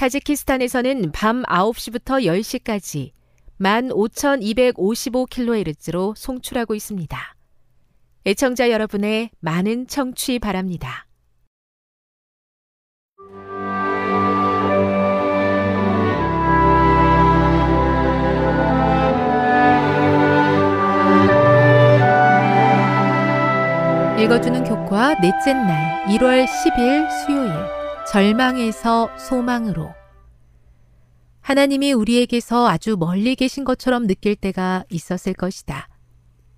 타지키스탄에서는 밤 9시부터 10시까지 15,255kHz로 송출하고 있습니다. 애청자 여러분의 많은 청취 바랍니다. 읽어주는 교과 넷째 날 1월 10일 수요일 절망에서 소망으로 하나님이 우리에게서 아주 멀리 계신 것처럼 느낄 때가 있었을 것이다.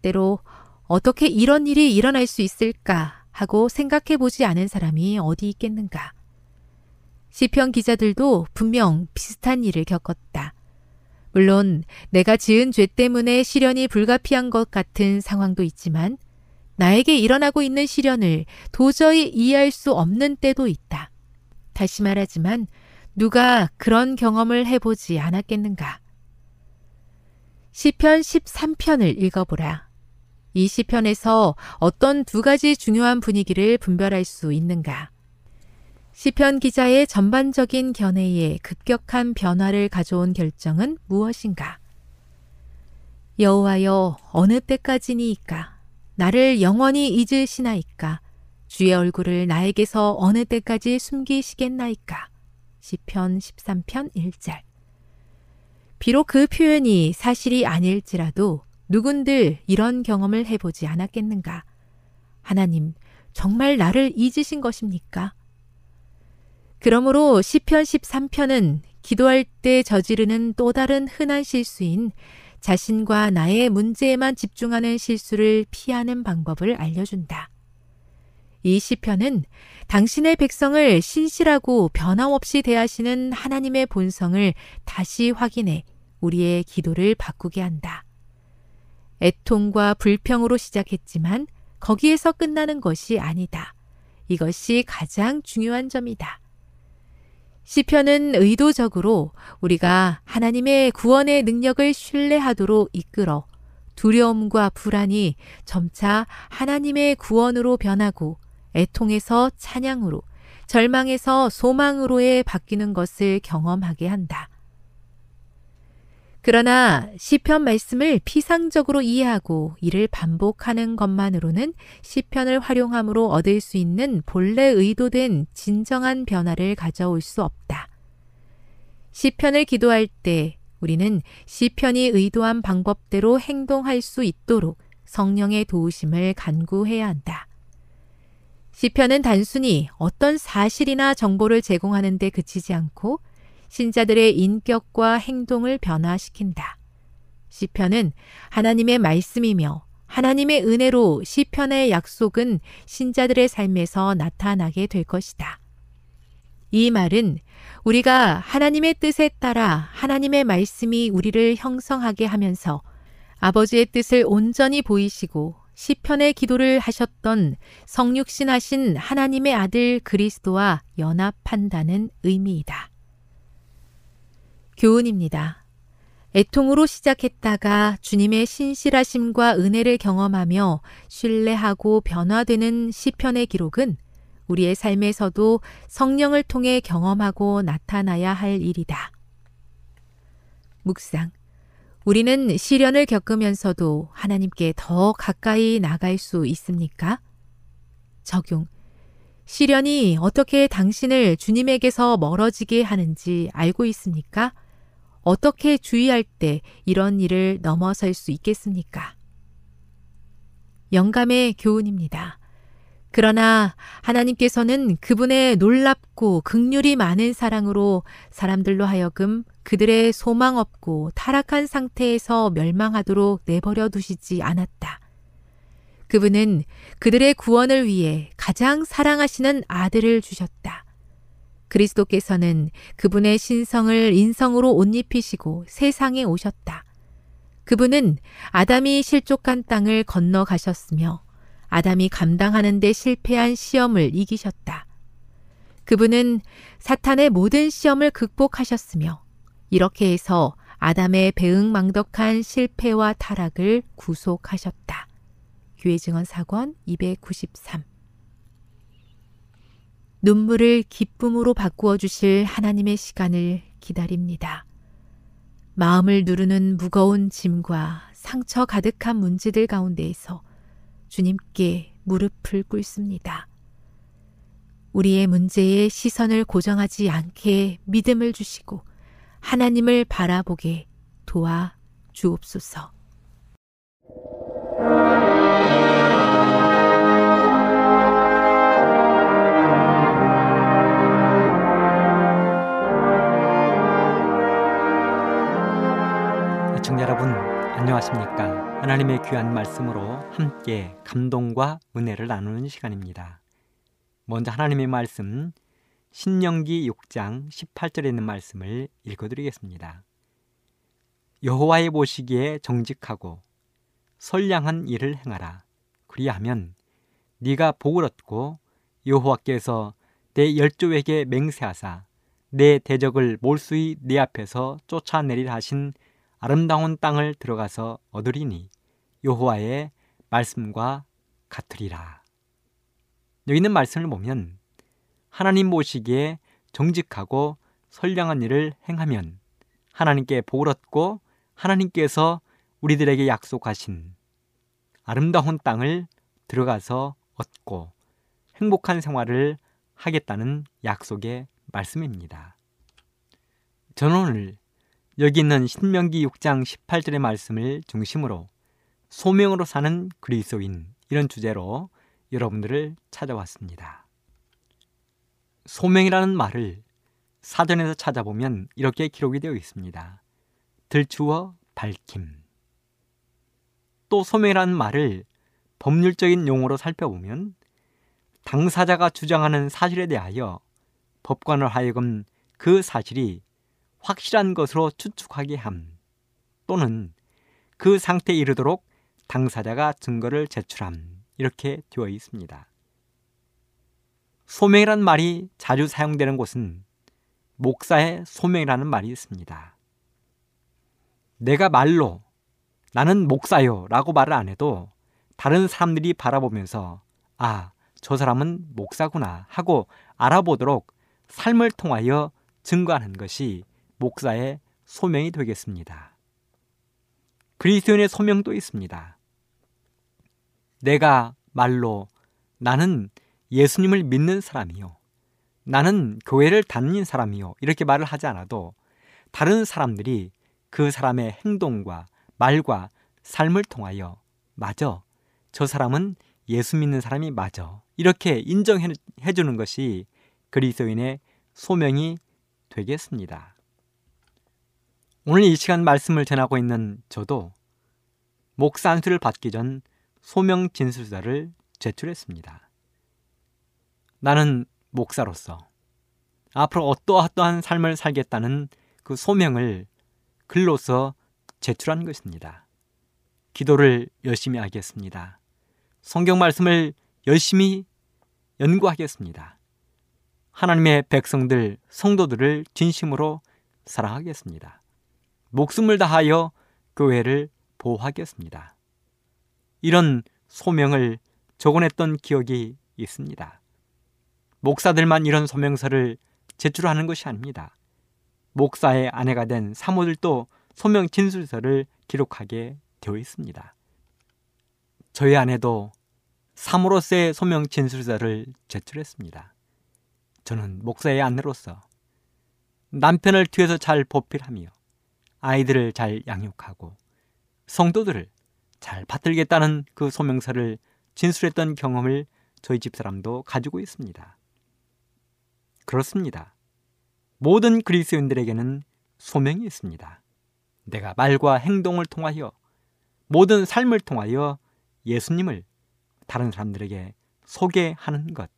때로 어떻게 이런 일이 일어날 수 있을까 하고 생각해 보지 않은 사람이 어디 있겠는가. 시편 기자들도 분명 비슷한 일을 겪었다. 물론 내가 지은 죄 때문에 시련이 불가피한 것 같은 상황도 있지만 나에게 일어나고 있는 시련을 도저히 이해할 수 없는 때도 있다. 다시 말하지만 누가 그런 경험을 해보지 않았겠는가? 시편 13편을 읽어보라. 이 시편에서 어떤 두 가지 중요한 분위기를 분별할 수 있는가? 시편 기자의 전반적인 견해에 급격한 변화를 가져온 결정은 무엇인가? 여호와여 어느 때까지니이까 나를 영원히 잊으시나이까 주의 얼굴을 나에게서 어느 때까지 숨기시겠나이까 시편 13편 1절 비록 그 표현이 사실이 아닐지라도 누군들 이런 경험을 해보지 않았겠는가? 하나님, 정말 나를 잊으신 것입니까? 그러므로 시편 13편은 기도할 때 저지르는 또 다른 흔한 실수인 자신과 나의 문제에만 집중하는 실수를 피하는 방법을 알려준다. 이 시편은 당신의 백성을 신실하고 변함없이 대하시는 하나님의 본성을 다시 확인해 우리의 기도를 바꾸게 한다. 애통과 불평으로 시작했지만 거기에서 끝나는 것이 아니다. 이것이 가장 중요한 점이다. 시편은 의도적으로 우리가 하나님의 구원의 능력을 신뢰하도록 이끌어 두려움과 불안이 점차 하나님의 구원으로 변하고 애통에서 찬양으로 절망에서 소망으로의 바뀌는 것을 경험하게 한다. 그러나 시편 말씀을 피상적으로 이해하고 이를 반복하는 것만으로는 시편을 활용함으로 얻을 수 있는 본래 의도된 진정한 변화를 가져올 수 없다. 시편을 기도할 때 우리는 시편이 의도한 방법대로 행동할 수 있도록 성령의 도우심을 간구해야 한다. 시편은 단순히 어떤 사실이나 정보를 제공하는 데 그치지 않고 신자들의 인격과 행동을 변화시킨다. 시편은 하나님의 말씀이며 하나님의 은혜로 시편의 약속은 신자들의 삶에서 나타나게 될 것이다. 이 말은 우리가 하나님의 뜻에 따라 하나님의 말씀이 우리를 형성하게 하면서 아버지의 뜻을 온전히 보이시고 시편의 기도를 하셨던 성육신하신 하나님의 아들 그리스도와 연합한다는 의미이다. 교훈입니다. 애통으로 시작했다가 주님의 신실하심과 은혜를 경험하며 신뢰하고 변화되는 시편의 기록은 우리의 삶에서도 성령을 통해 경험하고 나타나야 할 일이다. 묵상. 우리는 시련을 겪으면서도 하나님께 더 가까이 나갈 수 있습니까? 적용. 시련이 어떻게 당신을 주님에게서 멀어지게 하는지 알고 있습니까? 어떻게 주의할 때 이런 일을 넘어설 수 있겠습니까? 영감의 교훈입니다. 그러나 하나님께서는 그분의 놀랍고 극률이 많은 사랑으로 사람들로 하여금 그들의 소망 없고 타락한 상태에서 멸망하도록 내버려 두시지 않았다. 그분은 그들의 구원을 위해 가장 사랑하시는 아들을 주셨다. 그리스도께서는 그분의 신성을 인성으로 옷 입히시고 세상에 오셨다. 그분은 아담이 실족한 땅을 건너가셨으며 아담이 감당하는데 실패한 시험을 이기셨다. 그분은 사탄의 모든 시험을 극복하셨으며 이렇게 해서 아담의 배응망덕한 실패와 타락을 구속하셨다. 교회 증언 사권 293 눈물을 기쁨으로 바꾸어 주실 하나님의 시간을 기다립니다. 마음을 누르는 무거운 짐과 상처 가득한 문제들 가운데에서 주님께 무릎을 꿇습니다. 우리의 문제에 시선을 고정하지 않게 믿음을 주시고 하나님을 바라보게 도와 주옵소서. 시청자 여러분 안녕하십니까 하나님의 귀한 말씀으로 함께 감동과 은혜를 나누는 시간입니다. 먼저 하나님의 말씀 신명기 6장 18절에 있는 말씀을 읽어 드리겠습니다. 여호와의 보시기에 정직하고 선량한 일을 행하라. 그리하면 네가 복을 얻고 여호와께서 내 열조에게 맹세하사 내 대적을 몰수히 네 앞에서 쫓아내리라 하신 아름다운 땅을 들어가서 얻으리니 여호와의 말씀과 같으리라. 여기 있는 말씀을 보면 하나님 보시기에 정직하고 선량한 일을 행하면 하나님께 복을 얻고 하나님께서 우리들에게 약속하신 아름다운 땅을 들어가서 얻고 행복한 생활을 하겠다는 약속의 말씀입니다. 저는 오늘 여기 있는 신명기 6장 18절의 말씀을 중심으로 소명으로 사는 그리스도인 이런 주제로 여러분들을 찾아왔습니다. 소명이라는 말을 사전에서 찾아보면 이렇게 기록이 되어 있습니다. 들추어 밝힘. 또 소명이라는 말을 법률적인 용어로 살펴보면 당사자가 주장하는 사실에 대하여 법관을 하여금 그 사실이 확실한 것으로 추측하게 함 또는 그 상태에 이르도록 당사자가 증거를 제출함 이렇게 되어 있습니다. 소명이라는 말이 자주 사용되는 곳은 목사의 소명이라는 말이 있습니다. 내가 말로 나는 목사요 라고 말을 안 해도 다른 사람들이 바라보면서 아, 저 사람은 목사구나 하고 알아보도록 삶을 통하여 증거하는 것이 목사의 소명이 되겠습니다. 그리스도인의 소명도 있습니다. 내가 말로 나는 예수님을 믿는 사람이요. 나는 교회를 다니는 사람이요. 이렇게 말을 하지 않아도 다른 사람들이 그 사람의 행동과 말과 삶을 통하여 맞아. 저 사람은 예수 믿는 사람이 맞아. 이렇게 인정해 주는 것이 그리스도인의 소명이 되겠습니다. 오늘 이 시간 말씀을 전하고 있는 저도 목사 안수를 받기 전 소명 진술서를 제출했습니다. 나는 목사로서 앞으로 어떠어떠한 삶을 살겠다는 그 소명을 글로써 제출한 것입니다. 기도를 열심히 하겠습니다. 성경 말씀을 열심히 연구하겠습니다. 하나님의 백성들, 성도들을 진심으로 사랑하겠습니다. 목숨을 다하여 교회를 보호하겠습니다. 이런 소명을 적어냈던 기억이 있습니다. 목사들만 이런 소명서를 제출하는 것이 아닙니다. 목사의 아내가 된 사모들도 소명 진술서를 기록하게 되어 있습니다. 저희 아내도 사모로서의 소명 진술서를 제출했습니다. 저는 목사의 아내로서 남편을 뒤에서 잘 보필하며 아이들을 잘 양육하고 성도들을 잘 받들겠다는 그 소명서를 진술했던 경험을 저희 집사람도 가지고 있습니다. 그렇습니다. 모든 그리스도인들에게는 소명이 있습니다. 내가 말과 행동을 통하여 모든 삶을 통하여 예수님을 다른 사람들에게 소개하는 것,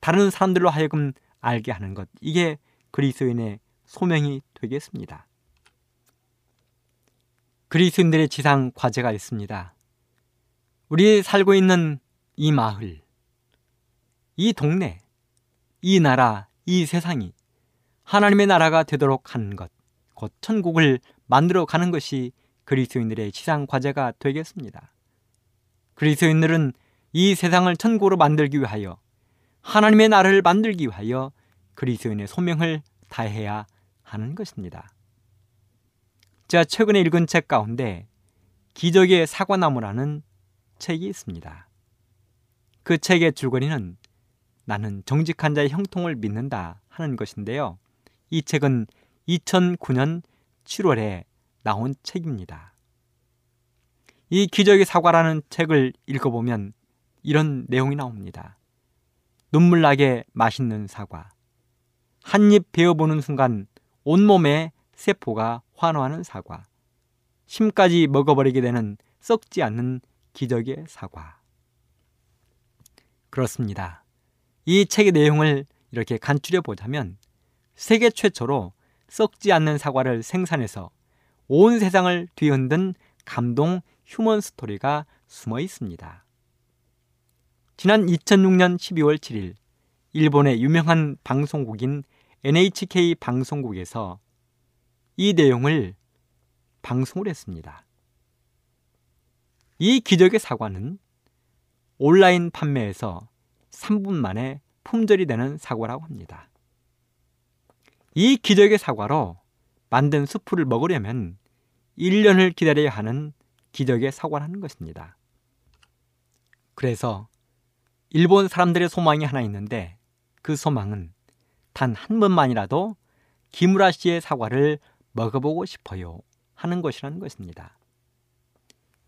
다른 사람들로 하여금 알게 하는 것, 이게 그리스도인의 소명이 되겠습니다. 그리스도인들의 지상 과제가 있습니다. 우리 살고 있는 이 마을, 이 동네, 이 나라, 이 세상이 하나님의 나라가 되도록 하는 것, 곧 천국을 만들어 가는 것이 그리스도인들의 지상 과제가 되겠습니다. 그리스도인들은 이 세상을 천국으로 만들기 위하여 하나님의 나라를 만들기 위하여 그리스도인의 소명을 다해야 하는 것입니다. 제가 최근에 읽은 책 가운데 기적의 사과나무라는 책이 있습니다. 그 책의 줄거리는 나는 정직한 자의 형통을 믿는다 하는 것인데요. 이 책은 2009년 7월에 나온 책입니다. 이 기적의 사과라는 책을 읽어보면 이런 내용이 나옵니다. 눈물나게 맛있는 사과. 한 입 베어보는 순간 온몸에 세포가 환호하는 사과. 심까지 먹어버리게 되는 썩지 않는 기적의 사과. 그렇습니다. 이 책의 내용을 이렇게 간추려 보자면 세계 최초로 썩지 않는 사과를 생산해서 온 세상을 뒤흔든 감동 휴먼 스토리가 숨어 있습니다. 지난 2006년 12월 7일 일본의 유명한 방송국인 NHK 방송국에서 이 내용을 방송을 했습니다. 이 기적의 사과는 온라인 판매에서 3분 만에 품절이 되는 사과라고 합니다. 이 기적의 사과로 만든 수프를 먹으려면 1년을 기다려야 하는 기적의 사과라는 것입니다. 그래서 일본 사람들의 소망이 하나 있는데 그 소망은 단 한 번만이라도 기무라 씨의 사과를 먹어보고 싶어요 하는 것이라는 것입니다.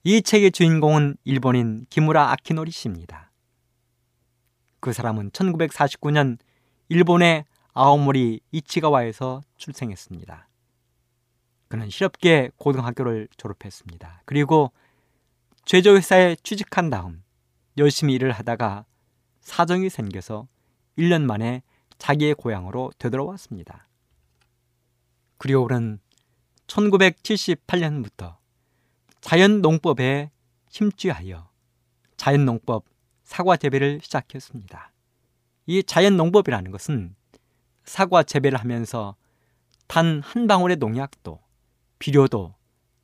이 책의 주인공은 일본인 기무라 아키노리 씨입니다. 그 사람은 1949년 일본의 아오모리 이치가와에서 출생했습니다. 그는 실업계 고등학교를 졸업했습니다. 그리고 제조회사에 취직한 다음 열심히 일을 하다가 사정이 생겨서 1년 만에 자기의 고향으로 되돌아왔습니다. 그리고 그는 1978년부터 자연농법에 심취하여 자연농법 사과 재배를 시작했습니다. 이 자연농법이라는 것은 사과 재배를 하면서 단 한 방울의 농약도 비료도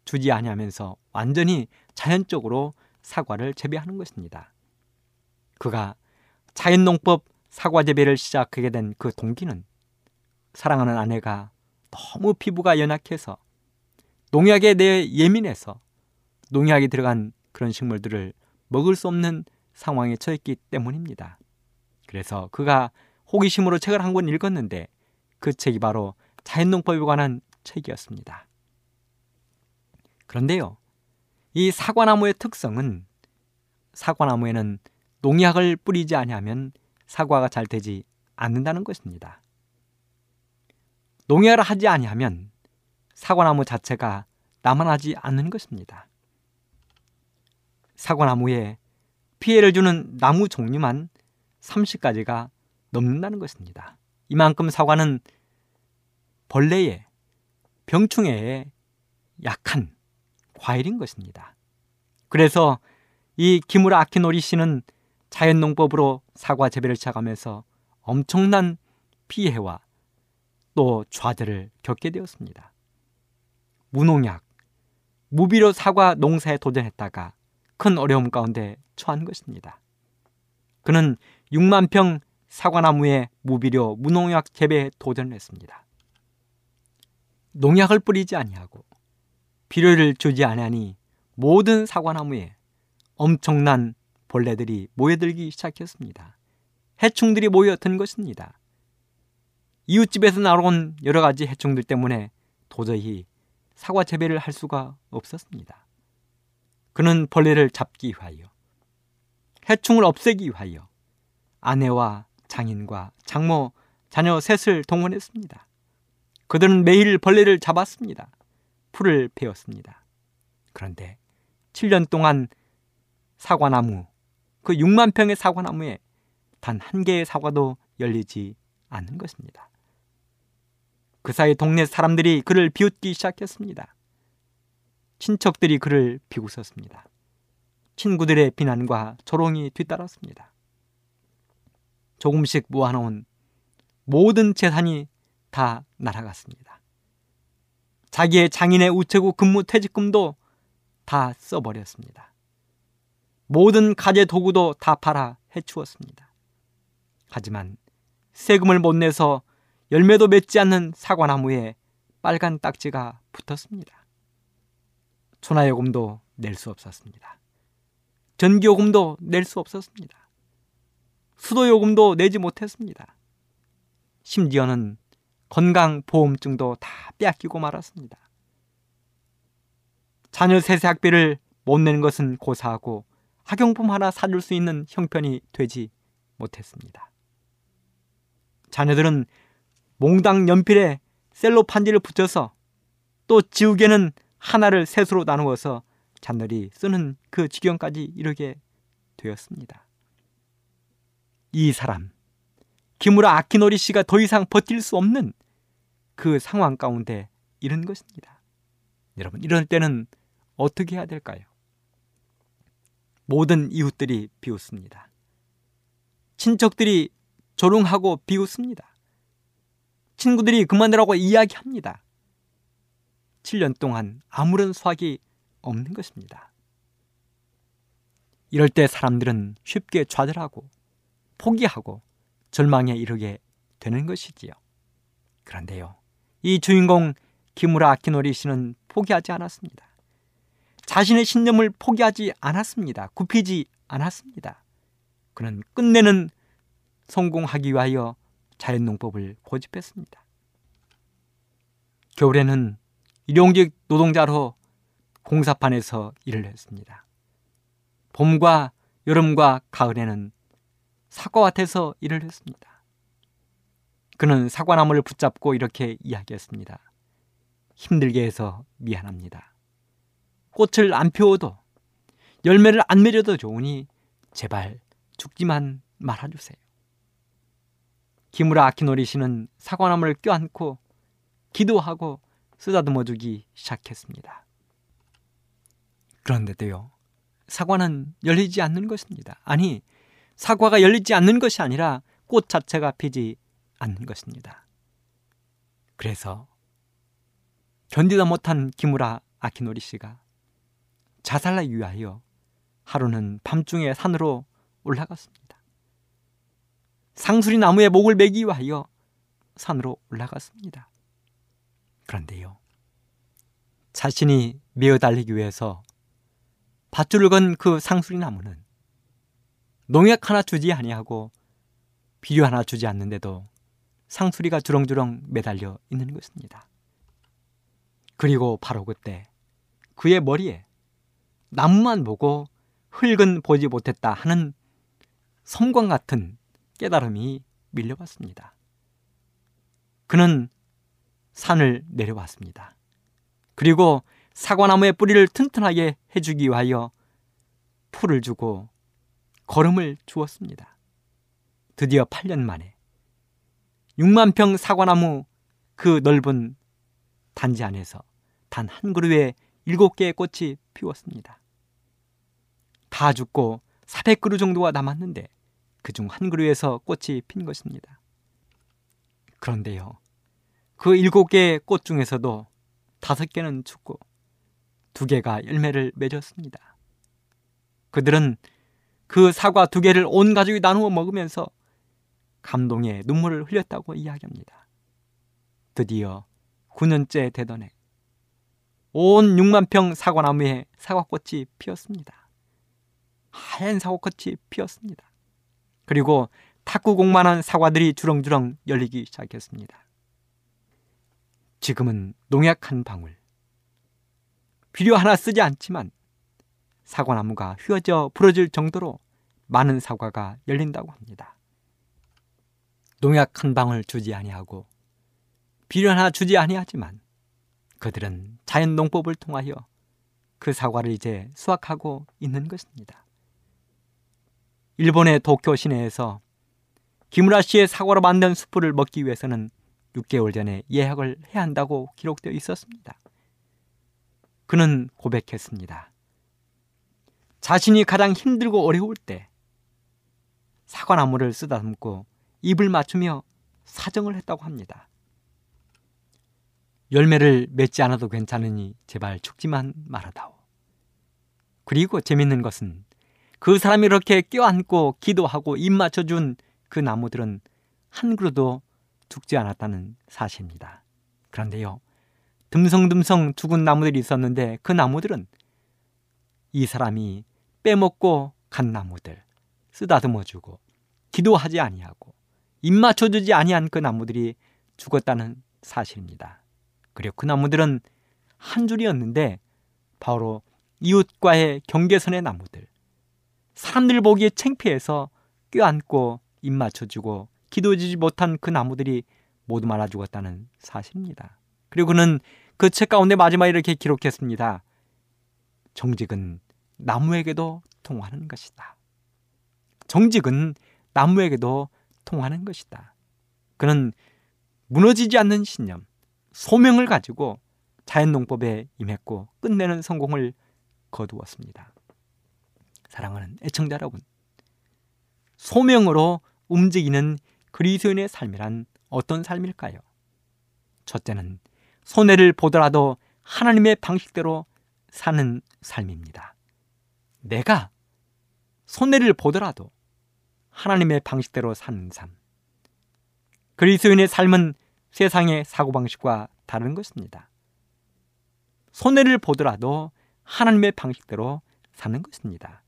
주지 아니하면서 완전히 자연적으로 사과를 재배하는 것입니다. 그가 자연농법 사과 재배를 시작하게 된 그 동기는 사랑하는 아내가 너무 피부가 연약해서 농약에 대해 예민해서 농약이 들어간 그런 식물들을 먹을 수 없는 상황에 처했기 때문입니다. 그래서 그가 호기심으로 책을 한 권 읽었는데 그 책이 바로 자연농법에 관한 책이었습니다. 그런데요, 이 사과나무의 특성은 사과나무에는 농약을 뿌리지 아니하면 사과가 잘 되지 않는다는 것입니다. 농약을 하지 아니하면 사과나무 자체가 남아나지 않는 것입니다. 사과나무에 피해를 주는 나무 종류만 30가지가 넘는다는 것입니다. 이만큼 사과는 벌레에 병충해에 약한 과일인 것입니다. 그래서 이 기무라 아키노리 씨는 자연농법으로 사과 재배를 시작하면서 엄청난 피해와 또 좌절을 겪게 되었습니다. 무농약, 무비료 사과 농사에 도전했다가 큰 어려움 가운데 처한 것입니다. 그는 6만 평 사과나무에 무비료 무농약 재배에 도전을 했습니다. 농약을 뿌리지 아니하고 비료를 주지 아니하니 모든 사과나무에 엄청난 벌레들이 모여들기 시작했습니다. 해충들이 모여든 것입니다. 이웃집에서 나온 여러 가지 해충들 때문에 도저히 사과 재배를 할 수가 없었습니다. 그는 벌레를 잡기 위하여 해충을 없애기 위하여 아내와 장인과 장모, 자녀 셋을 동원했습니다. 그들은 매일 벌레를 잡았습니다. 풀을 베었습니다. 그런데 7년 동안 사과나무, 그 6만 평의 사과나무에 단 한 개의 사과도 열리지 않는 것입니다. 그 사이 동네 사람들이 그를 비웃기 시작했습니다. 친척들이 그를 비웃었습니다. 친구들의 비난과 조롱이 뒤따랐습니다. 조금씩 모아놓은 모든 재산이 다 날아갔습니다. 자기의 장인의 우체국 근무 퇴직금도 다 써버렸습니다. 모든 가재 도구도 다 팔아 해치웠습니다. 하지만 세금을 못 내서 열매도 맺지 않는 사과나무에 빨간 딱지가 붙었습니다. 전화요금도 낼 수 없었습니다. 전기요금도 낼 수 없었습니다. 수도요금도 내지 못했습니다. 심지어는 건강보험증도 다 빼앗기고 말았습니다. 자녀 세세 학비를 못 내는 것은 고사하고 학용품 하나 사줄 수 있는 형편이 되지 못했습니다. 자녀들은 몽당 연필에 셀로판지를 붙여서 또 지우개는 하나를 셋으로 나누어서 잔들이 쓰는 그 지경까지 이르게 되었습니다. 이 사람, 기무라 아키노리 씨가 더 이상 버틸 수 없는 그 상황 가운데 이런 것입니다. 여러분, 이럴 때는 어떻게 해야 될까요? 모든 이웃들이 비웃습니다. 친척들이 조롱하고 비웃습니다. 친구들이 그만두라고 이야기합니다. 7년 동안 아무런 수확이 없는 것입니다. 이럴 때 사람들은 쉽게 좌절하고 포기하고 절망에 이르게 되는 것이지요. 그런데요, 이 주인공 기무라 아키노리 씨는 포기하지 않았습니다. 자신의 신념을 포기하지 않았습니다. 굽히지 않았습니다. 그는 끝내는 성공하기 위하여 자연농법을 고집했습니다. 겨울에는 일용직 노동자로 공사판에서 일을 했습니다. 봄과 여름과 가을에는 사과밭에서 일을 했습니다. 그는 사과나무를 붙잡고 이렇게 이야기했습니다. 힘들게 해서 미안합니다. 꽃을 안 피워도 열매를 안 맺어도 좋으니 제발 죽지만 말아주세요. 기무라 아키노리 씨는 사과나무를 껴안고 기도하고 쓰다듬어 주기 시작했습니다. 그런데도요, 사과는 열리지 않는 것입니다. 아니, 사과가 열리지 않는 것이 아니라 꽃 자체가 피지 않는 것입니다. 그래서 견디다 못한 기무라 아키노리 씨가 자살하기 위하여 하루는 밤중에 산으로 올라갔습니다. 상수리 나무에 목을 매기 위하여 산으로 올라갔습니다. 그런데요. 자신이 메어 달리기 위해서 밧줄을 건 그 상수리 나무는 농약 하나 주지 아니하고 비료 하나 주지 않는데도 상수리가 주렁주렁 매달려 있는 것입니다. 그리고 바로 그때 그의 머리에 나무만 보고 흙은 보지 못했다 하는 섬광 같은 깨달음이 밀려왔습니다. 그는 산을 내려왔습니다. 그리고 사과나무의 뿌리를 튼튼하게 해주기 위하여 풀을 주고 걸음을 주었습니다. 드디어 8년 만에 6만 평 사과나무 그 넓은 단지 안에서 단 한 그루에 7개의 꽃이 피웠습니다. 다 죽고 400그루 정도가 남았는데 그 중 한 그루에서 꽃이 핀 것입니다. 그런데요. 그 일곱 개의 꽃 중에서도 다섯 개는 죽고 두 개가 열매를 맺었습니다. 그들은 그 사과 두 개를 온 가족이 나누어 먹으면서 감동의 눈물을 흘렸다고 이야기합니다. 드디어 9년째 되던 해, 온 6만 평 사과나무에 사과꽃이 피었습니다. 하얀 사과꽃이 피었습니다. 그리고 탁구공만한 사과들이 주렁주렁 열리기 시작했습니다. 지금은 농약 한 방울, 비료 하나 쓰지 않지만 사과나무가 휘어져 부러질 정도로 많은 사과가 열린다고 합니다. 농약 한 방울 주지 아니하고 비료 하나 주지 아니하지만 그들은 자연 농법을 통하여 그 사과를 이제 수확하고 있는 것입니다. 일본의 도쿄 시내에서 기무라 씨의 사과로 만든 수프를 먹기 위해서는 6개월 전에 예약을 해야 한다고 기록되어 있었습니다. 그는 고백했습니다. 자신이 가장 힘들고 어려울 때 사과나무를 쓰다듬고 입을 맞추며 사정을 했다고 합니다. 열매를 맺지 않아도 괜찮으니 제발 죽지만 말아다오. 그리고 재밌는 것은 그 사람이 이렇게 껴안고 기도하고 입 맞춰준 그 나무들은 한 그루도 죽지 않았다는 사실입니다. 그런데요, 듬성듬성 죽은 나무들이 있었는데 그 나무들은 이 사람이 빼먹고 간 나무들, 쓰다듬어주고 기도하지 아니하고 입 맞춰주지 아니한 그 나무들이 죽었다는 사실입니다. 그리고 그 나무들은 한 줄이었는데 바로 이웃과의 경계선의 나무들. 사람들 보기에 창피해서 껴안고 입 맞춰주고 기도해주지 못한 그 나무들이 모두 말아 죽었다는 사실입니다. 그리고 그는 그 책 가운데 마지막에 이렇게 기록했습니다. 정직은 나무에게도 통하는 것이다. 정직은 나무에게도 통하는 것이다. 그는 무너지지 않는 신념, 소명을 가지고 자연농법에 임했고 끝내는 성공을 거두었습니다. 사랑하는 애청자 여러분, 소명으로 움직이는 그리스도인의 삶이란 어떤 삶일까요? 첫째는 손해를 보더라도 하나님의 방식대로 사는 삶입니다. 내가 손해를 보더라도 하나님의 방식대로 사는 삶. 그리스도인의 삶은 세상의 사고방식과 다른 것입니다. 손해를 보더라도 하나님의 방식대로 사는 것입니다.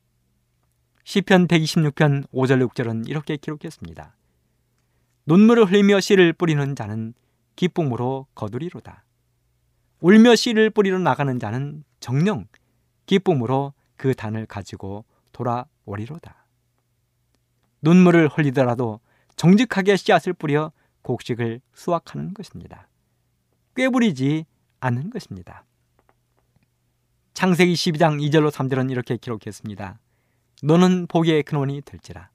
시편 126편 5절 6절은 이렇게 기록했습니다. 눈물을 흘리며 씨를 뿌리는 자는 기쁨으로 거두리로다. 울며 씨를 뿌리러 나가는 자는 정령 기쁨으로 그 단을 가지고 돌아오리로다. 눈물을 흘리더라도 정직하게 씨앗을 뿌려 곡식을 수확하는 것입니다. 꾀부리지 않는 것입니다. 창세기 12장 2절로 3절은 이렇게 기록했습니다. 너는 복의 근원이 될지라.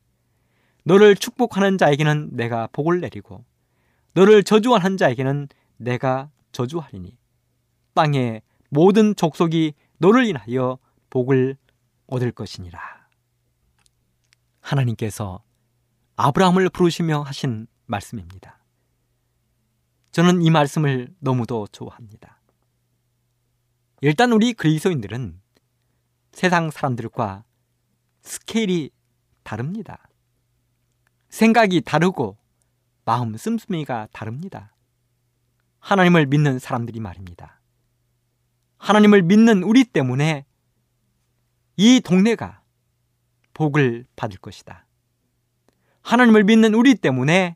너를 축복하는 자에게는 내가 복을 내리고 너를 저주하는 자에게는 내가 저주하리니 땅의 모든 족속이 너를 인하여 복을 얻을 것이니라. 하나님께서 아브라함을 부르시며 하신 말씀입니다. 저는 이 말씀을 너무도 좋아합니다. 일단 우리 그리스도인들은 세상 사람들과 스케일이 다릅니다. 생각이 다르고 마음 씀씀이가 다릅니다. 하나님을 믿는 사람들이 말입니다. 하나님을 믿는 우리 때문에 이 동네가 복을 받을 것이다. 하나님을 믿는 우리 때문에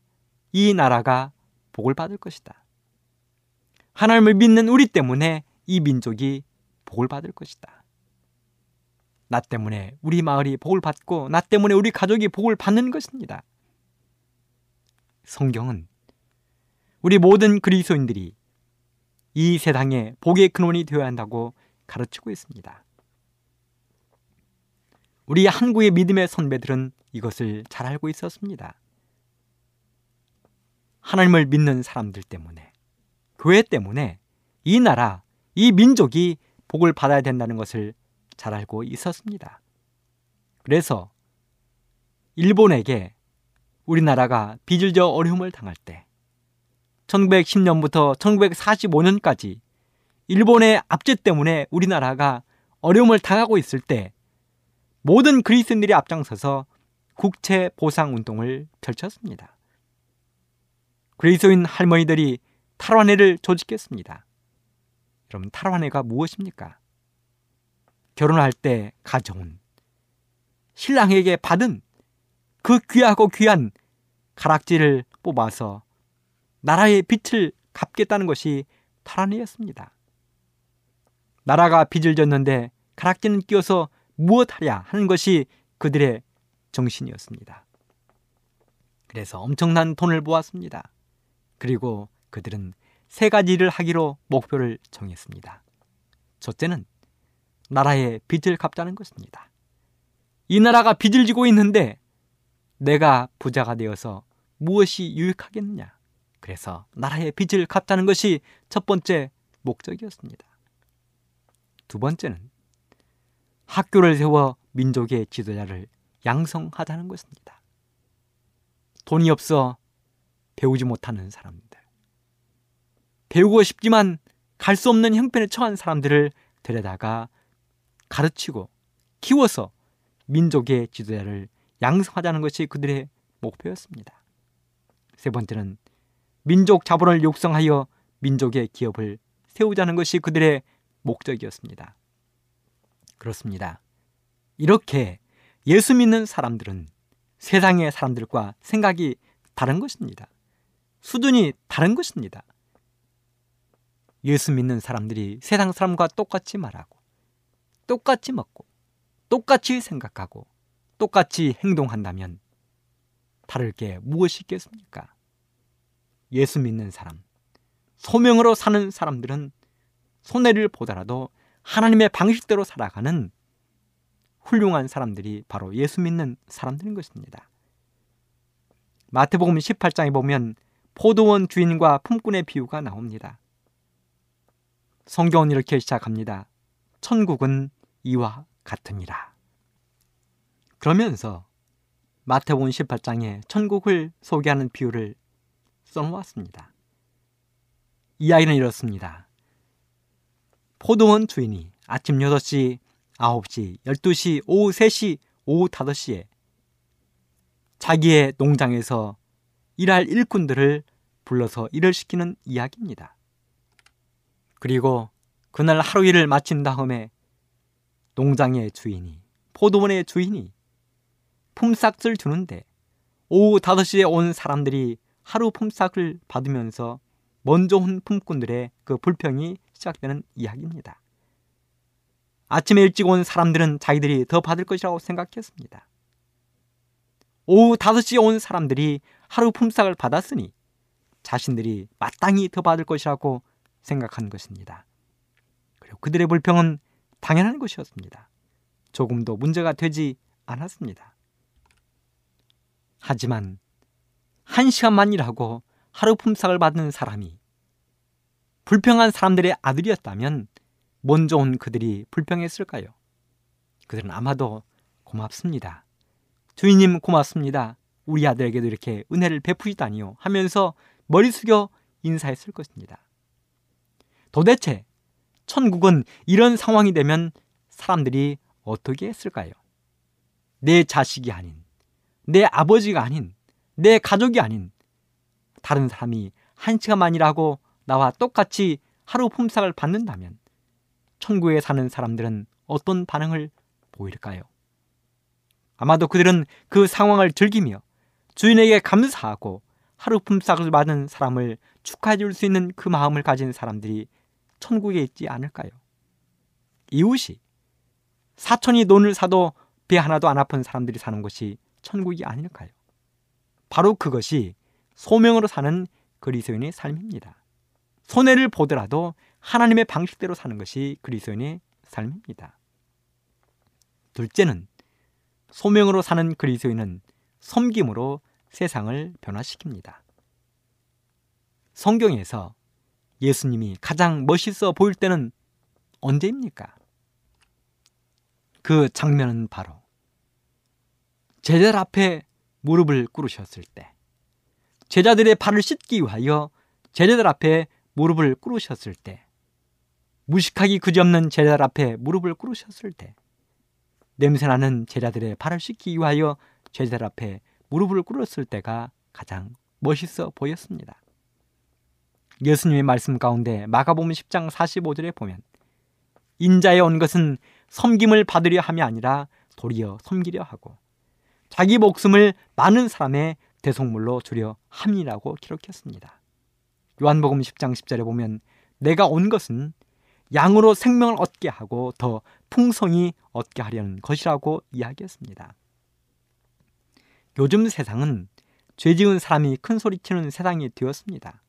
이 나라가 복을 받을 것이다. 하나님을 믿는 우리 때문에 이 민족이 복을 받을 것이다. 나 때문에 우리 마을이 복을 받고 나 때문에 우리 가족이 복을 받는 것입니다. 성경은 우리 모든 그리스도인들이 이 세상에 복의 근원이 되어야 한다고 가르치고 있습니다. 우리 한국의 믿음의 선배들은 이것을 잘 알고 있었습니다. 하나님을 믿는 사람들 때문에, 교회 때문에 이 나라, 이 민족이 복을 받아야 된다는 것을 잘 알고 있었습니다. 그래서 일본에게 우리나라가 빚을 져 어려움을 당할 때 1910년부터 1945년까지 일본의 압제 때문에 우리나라가 어려움을 당하고 있을 때 모든 그리스인들이 앞장서서 국채 보상 운동을 펼쳤습니다. 그리스도인 할머니들이 탈환회를 조직했습니다. 여러분 탈환회가 무엇입니까? 결혼할 때 가져온 신랑에게 받은 그 귀하고 귀한 가락지를 뽑아서 나라의 빚을 갚겠다는 것이 탈환회였습니다. 나라가 빚을 졌는데 가락지는 끼어서 무엇하랴 하는 것이 그들의 정신이었습니다. 그래서 엄청난 돈을 모았습니다. 그리고 그들은 세 가지 를 하기로 목표를 정했습니다. 첫째는 나라의 빚을 갚자는 것입니다. 이 나라가 빚을 지고 있는데 내가 부자가 되어서 무엇이 유익하겠느냐? 그래서 나라의 빚을 갚자는 것이 첫 번째 목적이었습니다. 두 번째는 학교를 세워 민족의 지도자를 양성하자는 것입니다. 돈이 없어 배우지 못하는 사람들. 배우고 싶지만 갈 수 없는 형편에 처한 사람들을 데려다가 가르치고 키워서 민족의 지도자를 양성하자는 것이 그들의 목표였습니다. 세 번째는 민족 자본을 육성하여 민족의 기업을 세우자는 것이 그들의 목적이었습니다. 그렇습니다. 이렇게 예수 믿는 사람들은 세상의 사람들과 생각이 다른 것입니다. 수준이 다른 것입니다. 예수 믿는 사람들이 세상 사람과 똑같이 말하고, 똑같이 먹고, 똑같이 생각하고, 똑같이 행동한다면 다를 게 무엇이 있겠습니까? 예수 믿는 사람, 소명으로 사는 사람들은 손해를 보더라도 하나님의 방식대로 살아가는 훌륭한 사람들이 바로 예수 믿는 사람들인 것입니다. 마태복음 18장에 보면 포도원 주인과 품꾼의 비유가 나옵니다. 성경은 이렇게 시작합니다. 천국은 이와 같으니라. 그러면서 마태복음 18장에 천국을 소개하는 비유를 써놓았습니다. 이야기는 이렇습니다. 포도원 주인이 아침 6시, 9시, 12시, 오후 3시, 오후 5시에 자기의 농장에서 일할 일꾼들을 불러서 일을 시키는 이야기입니다. 그리고 그날 하루 일을 마친 다음에 농장의 주인이, 포도원의 주인이 품삯을 주는데 오후 5시에 온 사람들이 하루 품삯을 받으면서 먼저 온 품꾼들의 그 불평이 시작되는 이야기입니다. 아침에 일찍 온 사람들은 자기들이 더 받을 것이라고 생각했습니다. 오후 5시에 온 사람들이 하루 품삯을 받았으니 자신들이 마땅히 더 받을 것이라고 생각한 것입니다. 그리고 그들의 불평은 당연한 것이었습니다. 조금도 문제가 되지 않았습니다. 하지만 한 시간만 일하고 하루 품삯을 받는 사람이 불평한 사람들의 아들이었다면 먼저 온 그들이 불평했을까요? 그들은 아마도 고맙습니다. 주인님 고맙습니다. 우리 아들에게도 이렇게 은혜를 베푸시다니요 하면서 머리 숙여 인사했을 것입니다. 도대체 천국은 이런 상황이 되면 사람들이 어떻게 했을까요? 내 자식이 아닌, 내 아버지가 아닌, 내 가족이 아닌 다른 사람이 한 시간만이라고 나와 똑같이 하루 품삯을 받는다면 천국에 사는 사람들은 어떤 반응을 보일까요? 아마도 그들은 그 상황을 즐기며 주인에게 감사하고 하루 품삯을 받은 사람을 축하해 줄 수 있는 그 마음을 가진 사람들이 천국에 있지 않을까요? 이웃이 사촌이 논을 사도 배 하나도 안 아픈 사람들이 사는 것이 천국이 아닐까요? 바로 그것이 소명으로 사는 그리스도인의 삶입니다. 손해를 보더라도 하나님의 방식대로 사는 것이 그리스도인의 삶입니다. 둘째는 소명으로 사는 그리스도인은 섬김으로 세상을 변화시킵니다. 성경에서 예수님이 가장 멋있어 보일 때는 언제입니까? 그 장면은 바로 제자들 앞에 무릎을 꿇으셨을 때, 제자들의 발을 씻기 위하여 제자들 앞에 무릎을 꿇으셨을 때, 무식하기 그지없는 제자들 앞에 무릎을 꿇으셨을 때, 냄새나는 제자들의 발을 씻기 위하여 제자들 앞에 무릎을 꿇었을 때가 가장 멋있어 보였습니다. 예수님의 말씀 가운데 마가복음 10장 45절에 보면 인자에 온 것은 섬김을 받으려 함이 아니라 도리어 섬기려 하고 자기 목숨을 많은 사람의 대속물로 주려 함이라고 기록했습니다. 요한복음 10장 10절에 보면 내가 온 것은 양으로 생명을 얻게 하고 더 풍성히 얻게 하려는 것이라고 이야기했습니다. 요즘 세상은 죄 지은 사람이 큰 소리치는 세상이 되었습니다.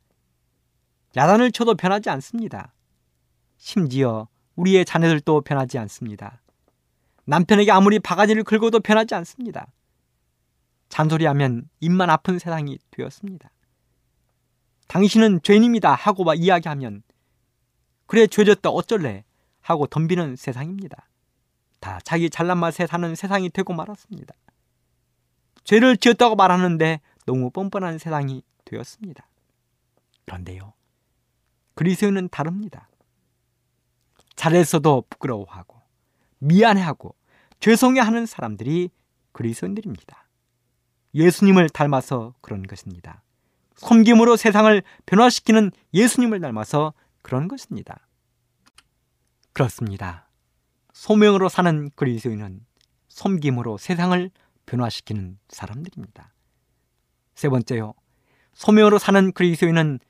야단을 쳐도 변하지 않습니다. 심지어 우리의 자녀들도 변하지 않습니다. 남편에게 아무리 바가지를 긁어도 변하지 않습니다. 잔소리하면 입만 아픈 세상이 되었습니다. 당신은 죄인입니다 하고 막 이야기하면 그래 죄졌다 어쩔래 하고 덤비는 세상입니다. 다 자기 잘난 맛에 사는 세상이 되고 말았습니다. 죄를 지었다고 말하는데 너무 뻔뻔한 세상이 되었습니다. 그런데요. 그리스도인은 다릅니다. 잘했어도 부끄러워하고 미안해하고 죄송해하는 사람들이 그리스도인들입니다. 예수님을 닮아서 그런 것입니다. 섬김으로 세상을 변화시키는 예수님을 닮아서 그런 것입니다. 그렇습니다. 소명으로 사는 그리스도인은 섬김으로 세상을 변화시키는 사람들입니다. 세 번째요. 소명으로 사는 그리스도인은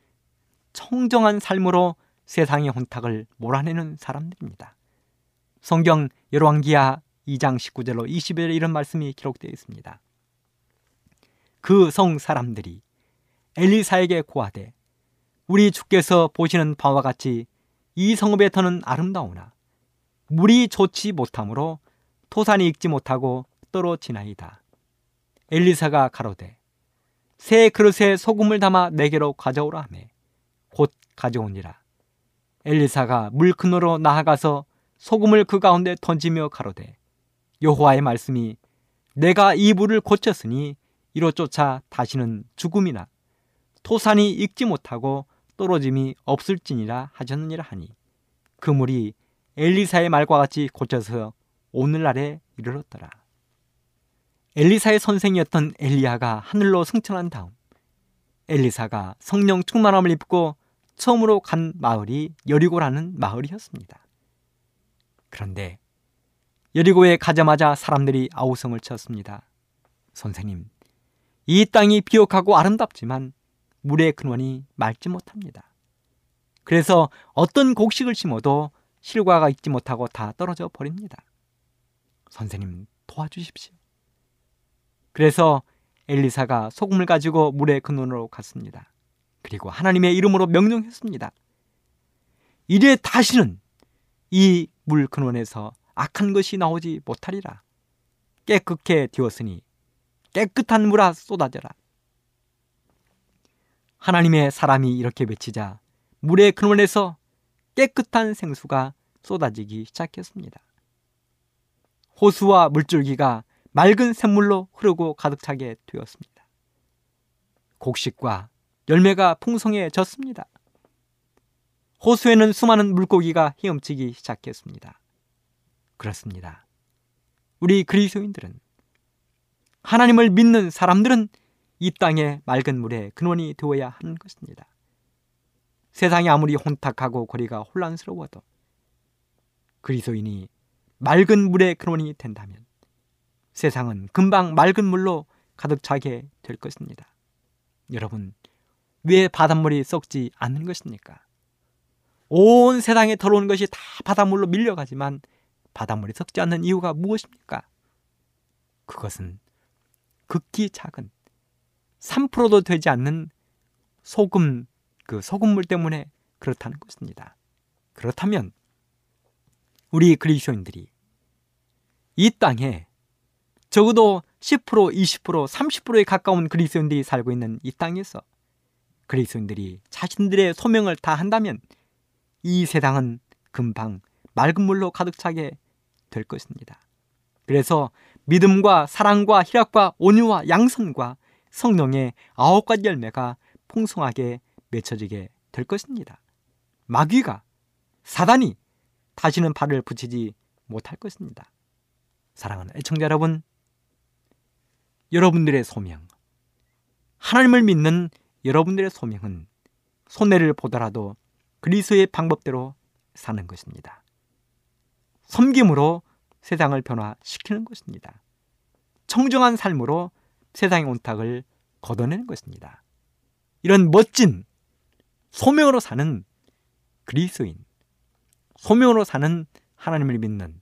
청정한 삶으로 세상의 혼탁을 몰아내는 사람들입니다. 성경 열왕기하 2장 19절로 20절에 이런 말씀이 기록되어 있습니다. 그 성 사람들이 엘리사에게 고하되 우리 주께서 보시는 바와 같이 이 성읍의 터는 아름다우나 물이 좋지 못하므로 토산이 익지 못하고 떨어지나이다. 엘리사가 가로되 새 그릇에 소금을 담아 내게로 가져오라 하매 곧 가져오니라. 엘리사가 물 근으로 나아가서 소금을 그 가운데 던지며 가로되 여호와의 말씀이 내가 이 물을 고쳤으니 이로 쫓아 다시는 죽음이나 토산이 익지 못하고 떨어짐이 없을지니라 하셨느니라 하니 그 물이 엘리사의 말과 같이 고쳐서 오늘날에 이르렀더라. 엘리사의 선생이었던 엘리야가 하늘로 승천한 다음 엘리사가 성령 충만함을 입고 처음으로 간 마을이 여리고라는 마을이었습니다. 그런데 여리고에 가자마자 사람들이 아우성을 쳤습니다. 선생님, 이 땅이 비옥하고 아름답지만 물의 근원이 맑지 못합니다. 그래서 어떤 곡식을 심어도 실과가 있지 못하고 다 떨어져 버립니다. 선생님 도와주십시오. 그래서 엘리사가 소금을 가지고 물의 근원으로 갔습니다. 그리고 하나님의 이름으로 명령했습니다. 이제 다시는 이 물 근원에서 악한 것이 나오지 못하리라. 깨끗게 되었으니 깨끗한 물아 쏟아져라. 하나님의 사람이 이렇게 외치자 물의 근원에서 깨끗한 생수가 쏟아지기 시작했습니다. 호수와 물줄기가 맑은 샘물로 흐르고 가득 차게 되었습니다. 곡식과 열매가 풍성해졌습니다. 호수에는 수많은 물고기가 헤엄치기 시작했습니다. 그렇습니다. 우리 그리스도인들은 하나님을 믿는 사람들은 이 땅의 맑은 물의 근원이 되어야 하는 것입니다. 세상이 아무리 혼탁하고 거리가 혼란스러워도 그리스도인이 맑은 물의 근원이 된다면 세상은 금방 맑은 물로 가득 차게 될 것입니다. 여러분, 왜 바닷물이 썩지 않는 것입니까? 온 세상에 더러운 것이 다 바닷물로 밀려가지만 바닷물이 썩지 않는 이유가 무엇입니까? 그것은 극히 작은 3%도 되지 않는 소금 그 소금물 때문에 그렇다는 것입니다. 그렇다면 우리 그리스도인들이 이 땅에 적어도 10%, 20%, 30%에 가까운 그리스도인들이 살고 있는 이 땅에서 그리스도인들이 자신들의 소명을 다 한다면 이 세상은 금방 맑은 물로 가득 차게 될 것입니다. 그래서 믿음과 사랑과 희락과 온유와 양선과 성령의 아홉 가지 열매가 풍성하게 맺혀지게 될 것입니다. 마귀가 사단이 다시는 발을 붙이지 못할 것입니다. 사랑하는 애청자 여러분, 여러분들의 소명, 하나님을 믿는 여러분들의 소명은 손해를 보더라도 그리스의 방법대로 사는 것입니다. 섬김으로 세상을 변화시키는 것입니다. 청정한 삶으로 세상의 온탁을 걷어내는 것입니다. 이런 멋진 소명으로 사는 그리스인, 소명으로 사는 하나님을 믿는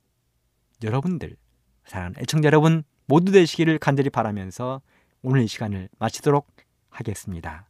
여러분들, 사랑하는 애청자 여러분 모두 되시기를 간절히 바라면서 오늘 이 시간을 마치도록 하겠습니다.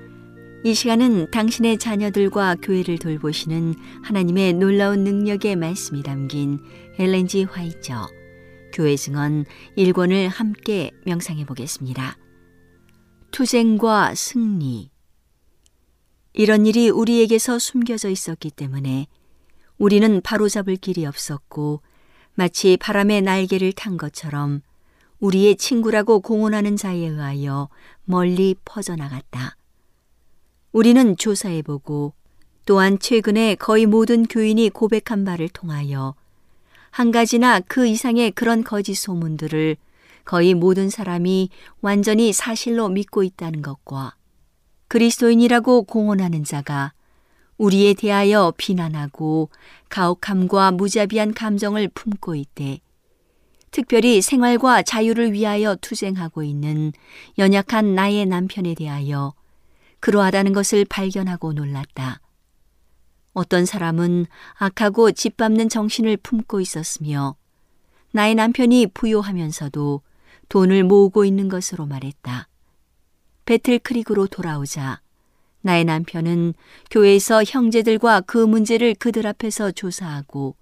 이 시간은 당신의 자녀들과 교회를 돌보시는 하나님의 놀라운 능력의 말씀이 담긴 엘렌지 화이처 교회 증언 1권을 함께 명상해 보겠습니다. 투쟁과 승리 이런 일이 우리에게서 숨겨져 있었기 때문에 우리는 바로잡을 길이 없었고 마치 바람의 날개를 탄 것처럼 우리의 친구라고 공언하는 자에 의하여 멀리 퍼져나갔다. 우리는 조사해보고 또한 최근에 거의 모든 교인이 고백한 바를 통하여 한 가지나 그 이상의 그런 거짓 소문들을 거의 모든 사람이 완전히 사실로 믿고 있다는 것과 그리스도인이라고 공언하는 자가 우리에 대하여 비난하고 가혹함과 무자비한 감정을 품고 있대 특별히 생활과 자유를 위하여 투쟁하고 있는 연약한 나의 남편에 대하여 그러하다는 것을 발견하고 놀랐다. 어떤 사람은 악하고 짓밟는 정신을 품고 있었으며 나의 남편이 부요하면서도 돈을 모으고 있는 것으로 말했다. 배틀크릭으로 돌아오자 나의 남편은 교회에서 형제들과 그 문제를 그들 앞에서 조사하고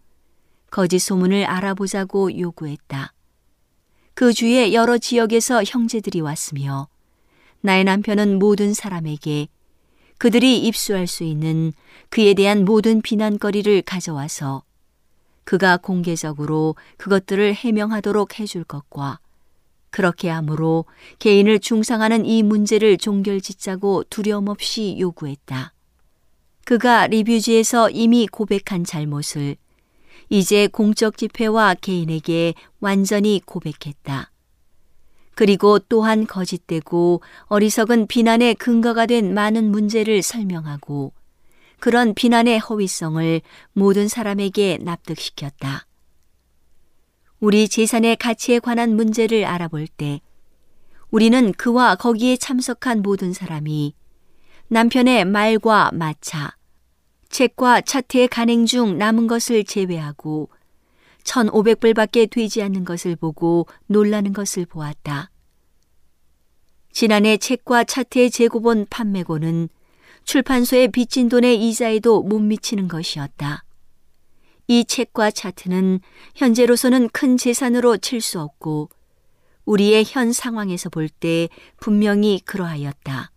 거짓 소문을 알아보자고 요구했다. 그 주위에 여러 지역에서 형제들이 왔으며 나의 남편은 모든 사람에게 그들이 입수할 수 있는 그에 대한 모든 비난거리를 가져와서 그가 공개적으로 그것들을 해명하도록 해줄 것과 그렇게 함으로 개인을 중상하는 이 문제를 종결짓자고 두려움 없이 요구했다. 그가 리뷰지에서 이미 고백한 잘못을 이제 공적 집회와 개인에게 완전히 고백했다. 그리고 또한 거짓되고 어리석은 비난의 근거가 된 많은 문제를 설명하고 그런 비난의 허위성을 모든 사람에게 납득시켰다. 우리 재산의 가치에 관한 문제를 알아볼 때 우리는 그와 거기에 참석한 모든 사람이 남편의 말과 마차, 책과 차트의 간행 중 남은 것을 제외하고 1,500불밖에 되지 않는 것을 보고 놀라는 것을 보았다. 지난해 책과 차트의 재고본 판매고는 출판소에 빚진 돈의 이자에도 못 미치는 것이었다. 이 책과 차트는 현재로서는 큰 재산으로 칠 수 없고 우리의 현 상황에서 볼 때 분명히 그러하였다.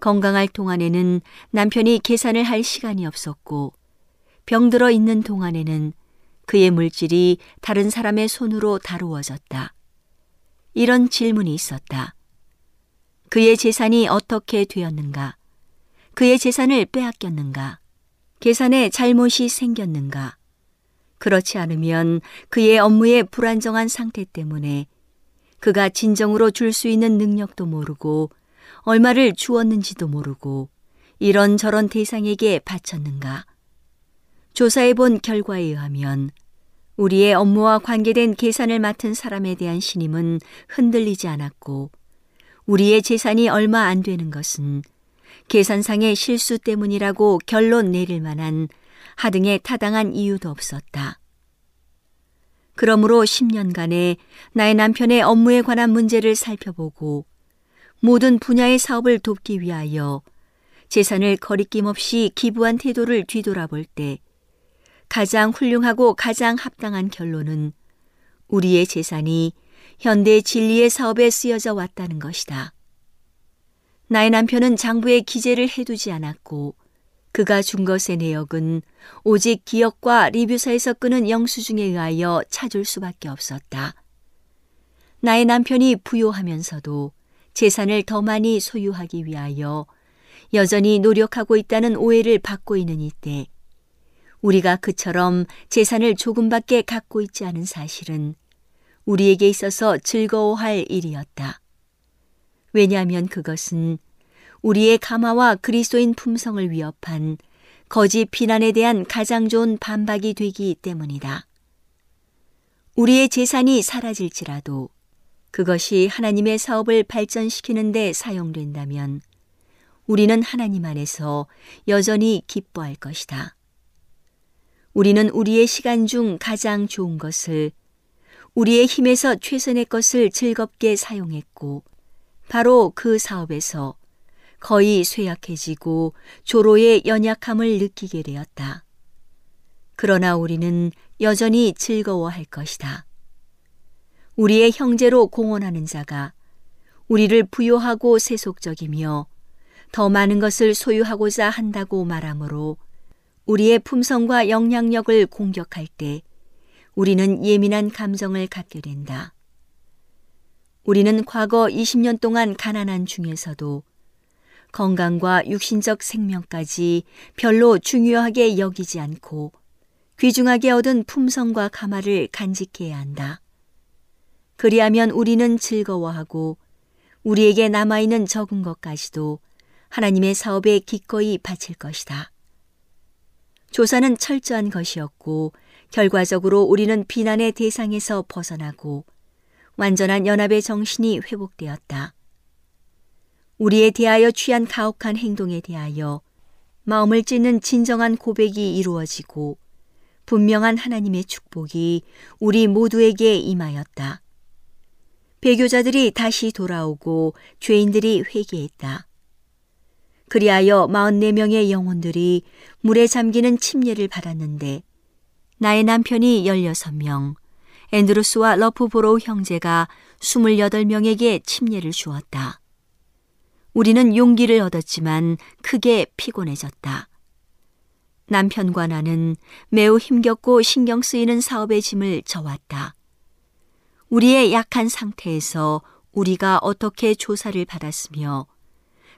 건강할 동안에는 남편이 계산을 할 시간이 없었고 병들어 있는 동안에는 그의 물질이 다른 사람의 손으로 다루어졌다. 이런 질문이 있었다. 그의 재산이 어떻게 되었는가? 그의 재산을 빼앗겼는가? 계산에 잘못이 생겼는가? 그렇지 않으면 그의 업무의 불안정한 상태 때문에 그가 진정으로 줄 수 있는 능력도 모르고 얼마를 주었는지도 모르고 이런저런 대상에게 바쳤는가? 조사해 본 결과에 의하면 우리의 업무와 관계된 계산을 맡은 사람에 대한 신임은 흔들리지 않았고 우리의 재산이 얼마 안 되는 것은 계산상의 실수 때문이라고 결론 내릴 만한 하등에 타당한 이유도 없었다. 그러므로 10년간의 나의 남편의 업무에 관한 문제를 살펴보고 모든 분야의 사업을 돕기 위하여 재산을 거리낌 없이 기부한 태도를 뒤돌아볼 때 가장 훌륭하고 가장 합당한 결론은 우리의 재산이 현대 진리의 사업에 쓰여져 왔다는 것이다. 나의 남편은 장부에 기재를 해두지 않았고 그가 준 것의 내역은 오직 기억과 리뷰사에서 끄는 영수증에 의하여 찾을 수밖에 없었다. 나의 남편이 부요하면서도 재산을 더 많이 소유하기 위하여 여전히 노력하고 있다는 오해를 받고 있는 이때 우리가 그처럼 재산을 조금밖에 갖고 있지 않은 사실은 우리에게 있어서 즐거워할 일이었다. 왜냐하면 그것은 우리의 가마와 그리스도인 품성을 위협한 거짓 비난에 대한 가장 좋은 반박이 되기 때문이다. 우리의 재산이 사라질지라도 그것이 하나님의 사업을 발전시키는 데 사용된다면 우리는 하나님 안에서 여전히 기뻐할 것이다. 우리는 우리의 시간 중 가장 좋은 것을 우리의 힘에서 최선의 것을 즐겁게 사용했고 바로 그 사업에서 거의 쇠약해지고 조로의 연약함을 느끼게 되었다. 그러나 우리는 여전히 즐거워할 것이다. 우리의 형제로 공헌하는 자가 우리를 부요하고 세속적이며 더 많은 것을 소유하고자 한다고 말하므로 우리의 품성과 영향력을 공격할 때 우리는 예민한 감정을 갖게 된다. 우리는 과거 20년 동안 가난한 중에서도 건강과 육신적 생명까지 별로 중요하게 여기지 않고 귀중하게 얻은 품성과 가마를 간직해야 한다. 그리하면 우리는 즐거워하고 우리에게 남아있는 적은 것까지도 하나님의 사업에 기꺼이 바칠 것이다. 조사는 철저한 것이었고 결과적으로 우리는 비난의 대상에서 벗어나고 완전한 연합의 정신이 회복되었다. 우리에 대하여 취한 가혹한 행동에 대하여 마음을 찢는 진정한 고백이 이루어지고 분명한 하나님의 축복이 우리 모두에게 임하였다. 배교자들이 다시 돌아오고 죄인들이 회개했다. 그리하여 44명의 영혼들이 물에 잠기는 침례를 받았는데 나의 남편이 16명, 앤드루스와 러프보로우 형제가 28명에게 침례를 주었다. 우리는 용기를 얻었지만 크게 피곤해졌다. 남편과 나는 매우 힘겹고 신경 쓰이는 사업의 짐을 져왔다. 우리의 약한 상태에서 우리가 어떻게 조사를 받았으며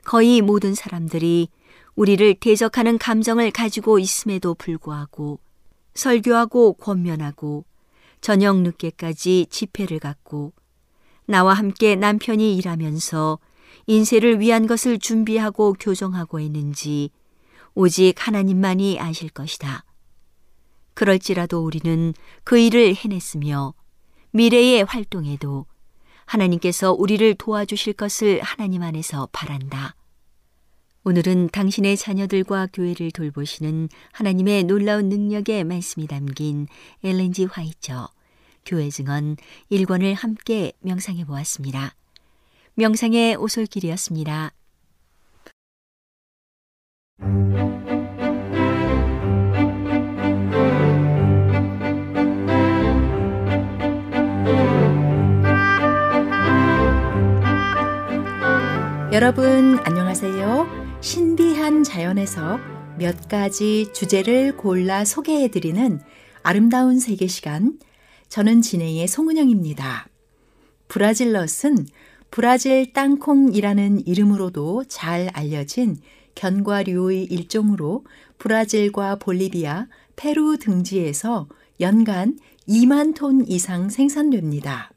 거의 모든 사람들이 우리를 대적하는 감정을 가지고 있음에도 불구하고 설교하고 권면하고 저녁 늦게까지 집회를 갖고 나와 함께 남편이 일하면서 인쇄를 위한 것을 준비하고 교정하고 있는지 오직 하나님만이 아실 것이다. 그럴지라도 우리는 그 일을 해냈으며 미래의 활동에도 하나님께서 우리를 도와주실 것을 하나님 안에서 바란다. 오늘은 당신의 자녀들과 교회를 돌보시는 하나님의 놀라운 능력의 말씀이 담긴 엘렌지 화이처 교회 증언 1권을 함께 명상해 보았습니다. 명상의 오솔길이었습니다. 여러분 안녕하세요. 신비한 자연에서 몇 가지 주제를 골라 소개해 드리는 아름다운 세계 시간. 저는 진행의 송은영입니다. 브라질넛은 브라질 땅콩이라는 이름으로도 잘 알려진 견과류의 일종으로 브라질과 볼리비아, 페루 등지에서 연간 2만 톤 이상 생산됩니다.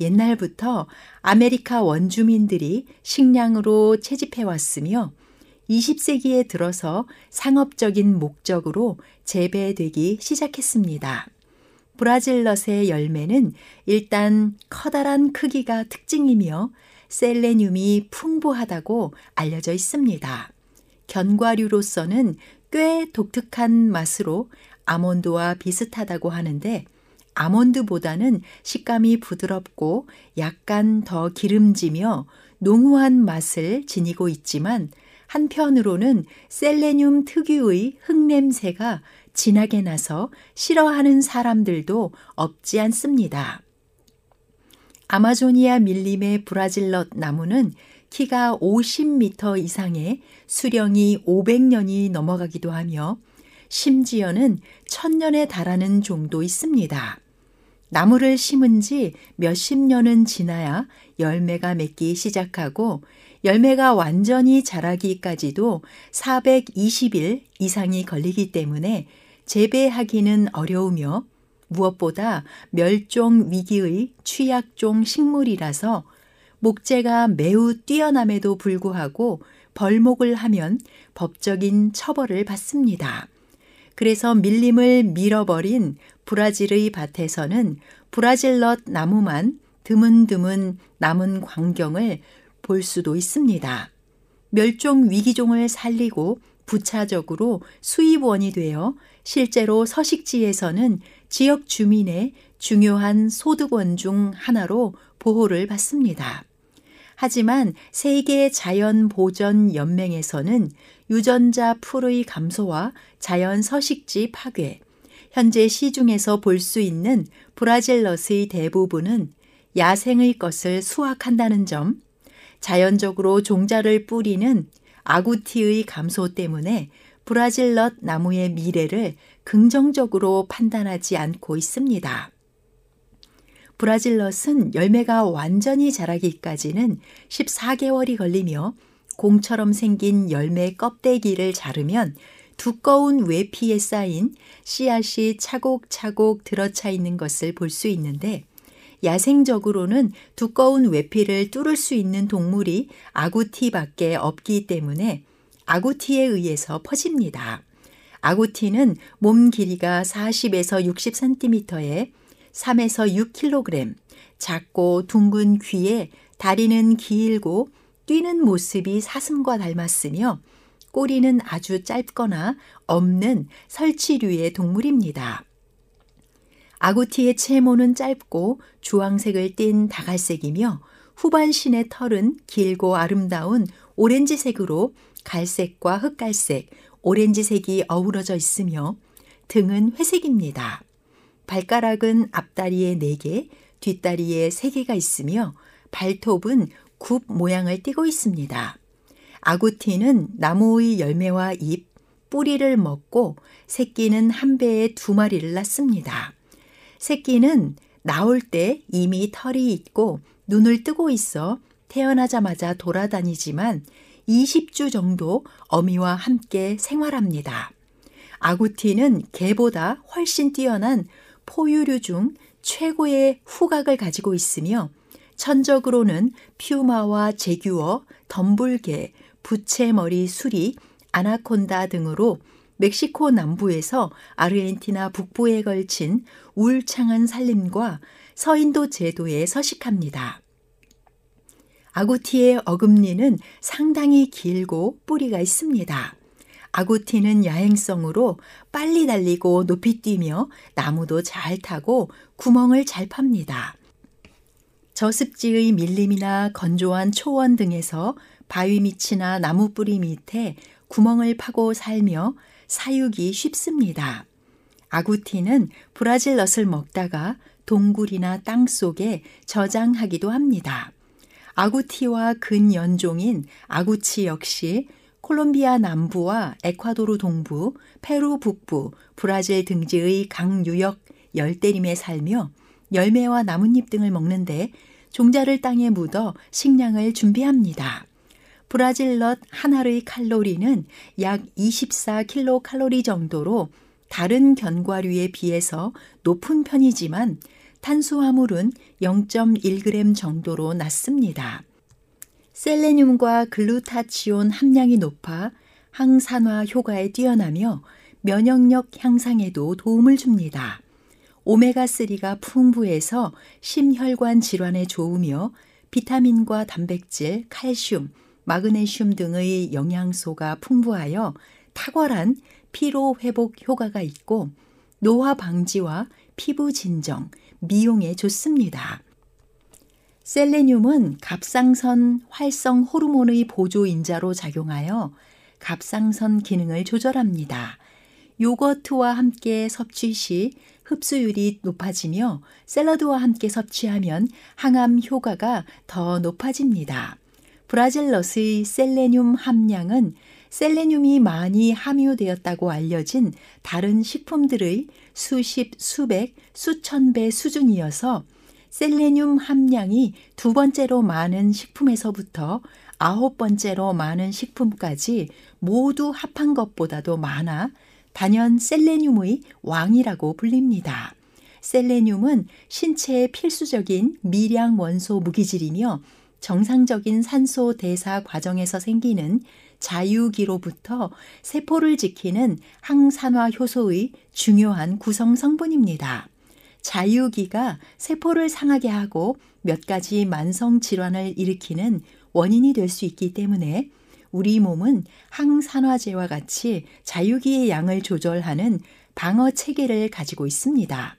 옛날부터 아메리카 원주민들이 식량으로 채집해 왔으며 20세기에 들어서 상업적인 목적으로 재배되기 시작했습니다. 브라질넛의 열매는 일단 커다란 크기가 특징이며 셀레늄이 풍부하다고 알려져 있습니다. 견과류로서는 꽤 독특한 맛으로 아몬드와 비슷하다고 하는데 아몬드보다는 식감이 부드럽고 약간 더 기름지며 농후한 맛을 지니고 있지만 한편으로는 셀레늄 특유의 흙냄새가 진하게 나서 싫어하는 사람들도 없지 않습니다. 아마조니아 밀림의 브라질넛 나무는 키가 50m 이상에 수령이 500년이 넘어가기도 하며 심지어는 천년에 달하는 종도 있습니다. 나무를 심은 지 몇십 년은 지나야 열매가 맺기 시작하고 열매가 완전히 자라기까지도 420일 이상이 걸리기 때문에 재배하기는 어려우며 무엇보다 멸종 위기의 취약종 식물이라서 목재가 매우 뛰어남에도 불구하고 벌목을 하면 법적인 처벌을 받습니다. 그래서 밀림을 밀어버린 브라질의 밭에서는 브라질넛 나무만 드문드문 남은 광경을 볼 수도 있습니다. 멸종 위기종을 살리고 부차적으로 수입원이 되어 실제로 서식지에서는 지역 주민의 중요한 소득원 중 하나로 보호를 받습니다. 하지만 세계 자연 보전 연맹에서는 유전자 풀의 감소와 자연 서식지 파괴, 현재 시중에서 볼 수 있는 브라질넛의 대부분은 야생의 것을 수확한다는 점, 자연적으로 종자를 뿌리는 아구티의 감소 때문에 브라질넛 나무의 미래를 긍정적으로 판단하지 않고 있습니다. 브라질넛은 열매가 완전히 자라기까지는 14개월이 걸리며 공처럼 생긴 열매 껍데기를 자르면 두꺼운 외피에 쌓인 씨앗이 차곡차곡 들어차 있는 것을 볼 수 있는데 야생적으로는 두꺼운 외피를 뚫을 수 있는 동물이 아구티밖에 없기 때문에 아구티에 의해서 퍼집니다. 아구티는 몸 길이가 40에서 60cm에 3에서 6kg, 작고 둥근 귀에 다리는 길고 뛰는 모습이 사슴과 닮았으며 꼬리는 아주 짧거나 없는 설치류의 동물입니다. 아구티의 채모는 짧고 주황색을 띤 다갈색이며 후반신의 털은 길고 아름다운 오렌지색으로 갈색과 흑갈색, 오렌지색이 어우러져 있으며 등은 회색입니다. 발가락은 앞다리에 4개, 뒷다리에 3개가 있으며 발톱은 굽 모양을 띠고 있습니다. 아구티는 나무의 열매와 잎, 뿌리를 먹고 새끼는 한 배에 두 마리를 낳습니다. 새끼는 나올 때 이미 털이 있고 눈을 뜨고 있어 태어나자마자 돌아다니지만 20주 정도 어미와 함께 생활합니다. 아구티는 개보다 훨씬 뛰어난 포유류 중 최고의 후각을 가지고 있으며 천적으로는 퓨마와 제규어, 덤불개, 부채머리 수리, 아나콘다 등으로 멕시코 남부에서 아르헨티나 북부에 걸친 울창한 산림과 서인도 제도에 서식합니다. 아구티의 어금니는 상당히 길고 뿌리가 있습니다. 아구티는 야행성으로 빨리 달리고 높이 뛰며 나무도 잘 타고 구멍을 잘 팝니다. 저습지의 밀림이나 건조한 초원 등에서 바위 밑이나 나무 뿌리 밑에 구멍을 파고 살며 사육이 쉽습니다. 아구티는 브라질 넛을 먹다가 동굴이나 땅 속에 저장하기도 합니다. 아구티와 근연종인 아구치 역시 콜롬비아 남부와 에콰도르 동부, 페루 북부, 브라질 등지의 강유역 열대림에 살며 열매와 나뭇잎 등을 먹는데 종자를 땅에 묻어 식량을 준비합니다. 브라질넛 하나의 칼로리는 약 24kcal 정도로 다른 견과류에 비해서 높은 편이지만 탄수화물은 0.1g 정도로 낮습니다. 셀레늄과 글루타치온 함량이 높아 항산화 효과에 뛰어나며 면역력 향상에도 도움을 줍니다. 오메가3가 풍부해서 심혈관 질환에 좋으며 비타민과 단백질, 칼슘, 마그네슘 등의 영양소가 풍부하여 탁월한 피로 회복 효과가 있고 노화 방지와 피부 진정, 미용에 좋습니다. 셀레늄은 갑상선 활성 호르몬의 보조인자로 작용하여 갑상선 기능을 조절합니다. 요거트와 함께 섭취 시 흡수율이 높아지며 샐러드와 함께 섭취하면 항암 효과가 더 높아집니다. 브라질 넛의 셀레늄 함량은 셀레늄이 많이 함유되었다고 알려진 다른 식품들의 수십, 수백, 수천 배 수준이어서 셀레늄 함량이 두 번째로 많은 식품에서부터 아홉 번째로 많은 식품까지 모두 합한 것보다도 많아 단연 셀레늄의 왕이라고 불립니다. 셀레늄은 신체의 필수적인 미량 원소 무기질이며 정상적인 산소 대사 과정에서 생기는 자유기로부터 세포를 지키는 항산화 효소의 중요한 구성 성분입니다. 자유기가 세포를 상하게 하고 몇 가지 만성 질환을 일으키는 원인이 될 수 있기 때문에 우리 몸은 항산화제와 같이 자유기의 양을 조절하는 방어 체계를 가지고 있습니다.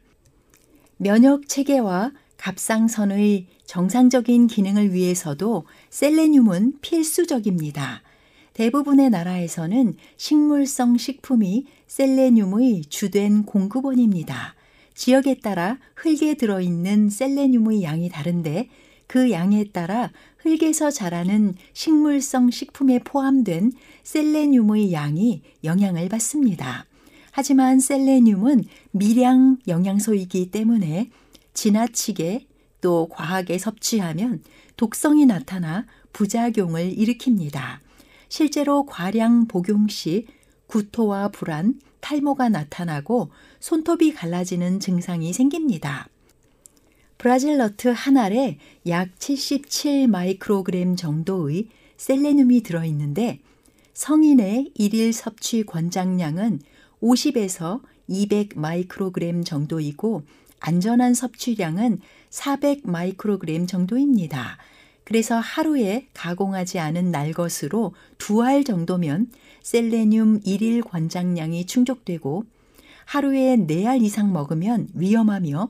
면역 체계와 갑상선의 정상적인 기능을 위해서도 셀레늄은 필수적입니다. 대부분의 나라에서는 식물성 식품이 셀레늄의 주된 공급원입니다. 지역에 따라 흙에 들어있는 셀레늄의 양이 다른데 그 양에 따라 흙에서 자라는 식물성 식품에 포함된 셀레늄의 양이 영향을 받습니다. 하지만 셀레늄은 미량 영양소이기 때문에 지나치게 또 과하게 섭취하면 독성이 나타나 부작용을 일으킵니다. 실제로 과량 복용 시 구토와 불안, 탈모가 나타나고 손톱이 갈라지는 증상이 생깁니다. 브라질 너트 한 알에 약 77 마이크로그램 정도의 셀레늄이 들어있는데 성인의 일일 섭취 권장량은 50에서 200 마이크로그램 정도이고 안전한 섭취량은 400 마이크로그램 정도입니다. 그래서 하루에 가공하지 않은 날것으로 두 알 정도면 셀레늄 일일 권장량이 충족되고 하루에 네 알 이상 먹으면 위험하며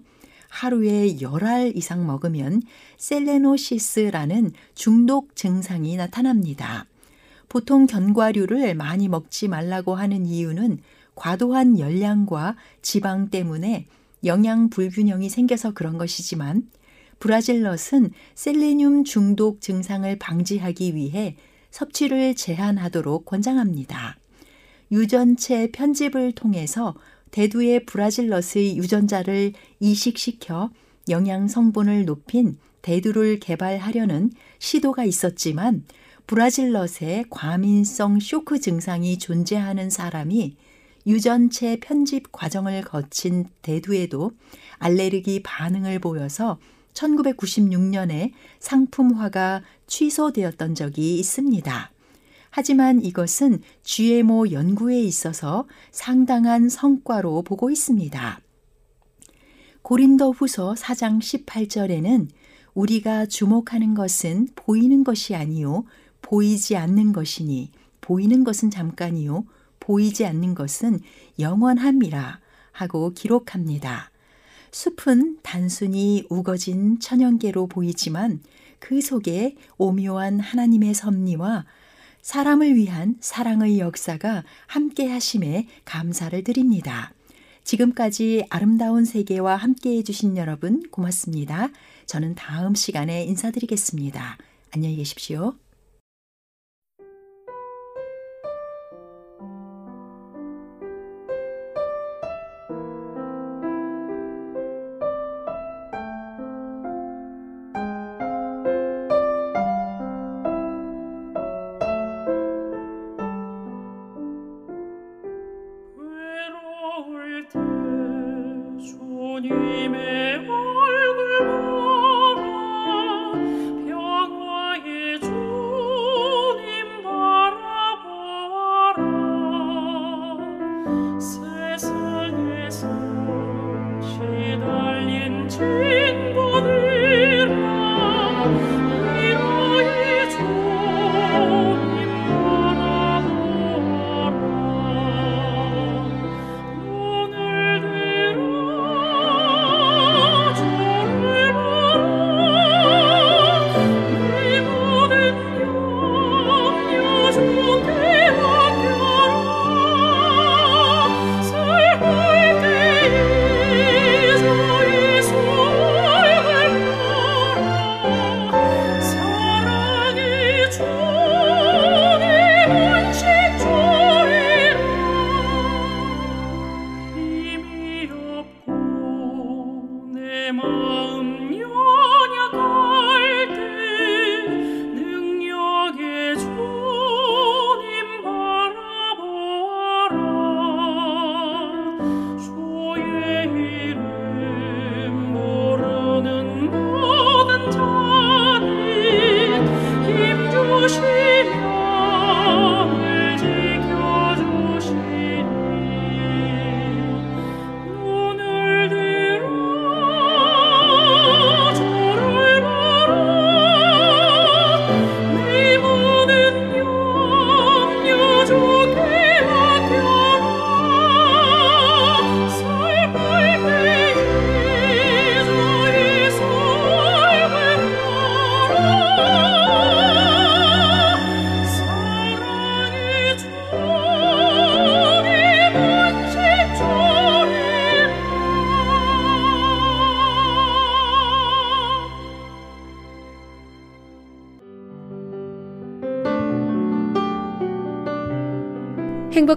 하루에 열 알 이상 먹으면 셀레노시스라는 중독 증상이 나타납니다. 보통 견과류를 많이 먹지 말라고 하는 이유는 과도한 열량과 지방 때문에 영양 불균형이 생겨서 그런 것이지만 브라질넛은 셀레늄 중독 증상을 방지하기 위해 섭취를 제한하도록 권장합니다. 유전체 편집을 통해서 대두의 브라질넛의 유전자를 이식시켜 영양 성분을 높인 대두를 개발하려는 시도가 있었지만 브라질넛의 과민성 쇼크 증상이 존재하는 사람이 유전체 편집 과정을 거친 대두에도 알레르기 반응을 보여서 1996년에 상품화가 취소되었던 적이 있습니다. 하지만 이것은 GMO 연구에 있어서 상당한 성과로 보고 있습니다. 고린도 후서 4장 18절에는 우리가 주목하는 것은 보이는 것이 아니요 보이지 않는 것이니 보이는 것은 잠깐이요 보이지 않는 것은 영원함이라 하고 기록합니다. 숲은 단순히 우거진 천연계로 보이지만 그 속에 오묘한 하나님의 섭리와 사람을 위한 사랑의 역사가 함께 하심에 감사를 드립니다. 지금까지 아름다운 세계와 함께 해주신 여러분 고맙습니다. 저는 다음 시간에 인사드리겠습니다. 안녕히 계십시오. 주